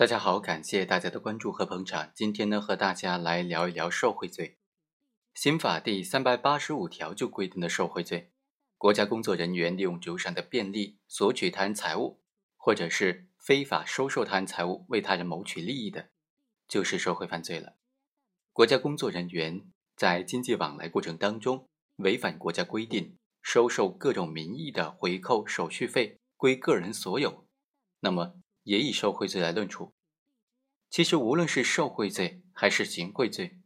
大家好，感谢大家的关注和捧场。今天呢，和大家来聊一聊受贿罪。刑法第三百八十五条就规定了受贿罪：国家工作人员利用职务上的便利，索取他人财物，或者是非法收受他人财物，为他人谋取利益的，就是受贿犯罪了。国家工作人员在经济往来过程当中违反国家规定，收受各种名义的回扣、手续费，归个人所有，那么。也以受贿罪来论处。其实，无论是受贿罪还是行贿罪，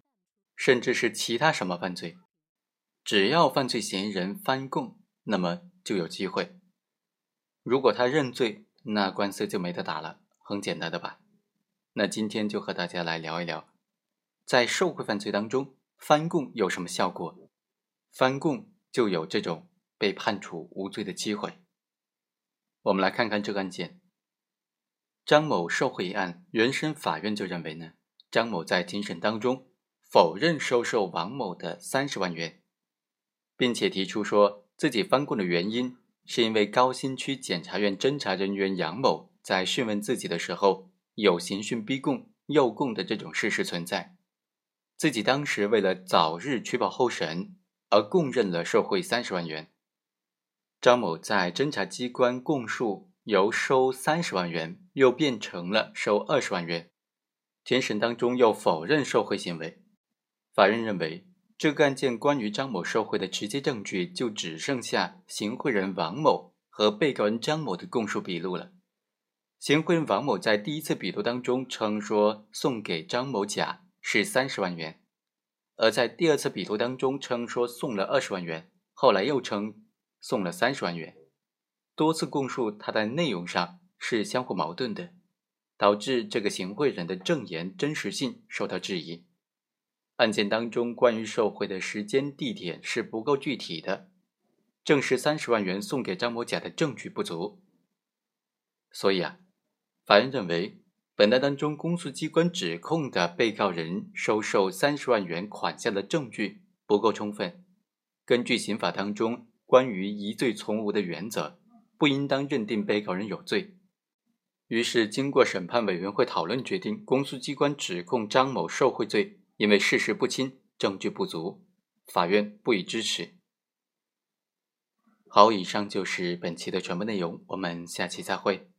甚至是其他什么犯罪，只要犯罪嫌疑人翻供，那么就有机会。如果他认罪，那官司就没得打了，很简单的吧？那今天就和大家来聊一聊，在受贿犯罪当中，翻供有什么效果？翻供就有这种被判处无罪的机会。我们来看看这个案件。张某受贿一案，原审法院就认为呢，张某在庭审当中否认收受王某的三十万元，并且提出说自己翻供的原因是因为高新区检察院侦查人员杨某在讯问自己的时候有刑讯逼供、诱供的这种事实存在，自己当时为了早日取保候审而供认了受贿三十万元。张某在侦查机关供述。由收三十万元又变成了收二十万元，庭审当中又否认受贿行为。法院认为，这个案件关于张某受贿的直接证据就只剩下行贿人王某和被告人张某的供述笔录了。行贿人王某在第一次笔录当中称说送给张某甲是三十万元，而在第二次笔录当中称说送了二十万元，后来又称送了三十万元。多次供述，他在内容上是相互矛盾的，导致这个行贿人的证言真实性受到质疑。案件当中关于受贿的时间地点是不够具体的，证实三十万元送给张某甲的证据不足。所以啊，法院认为本案当中公诉机关指控的被告人收受三十万元款项的证据不够充分。根据刑法当中关于疑罪从无的原则。不应当认定被告人有罪。于是，经过审判委员会讨论，决定公诉机关指控张某受贿罪，因为事实不清，证据不足，法院不予支持。好，以上就是本期的全部内容，我们下期再会。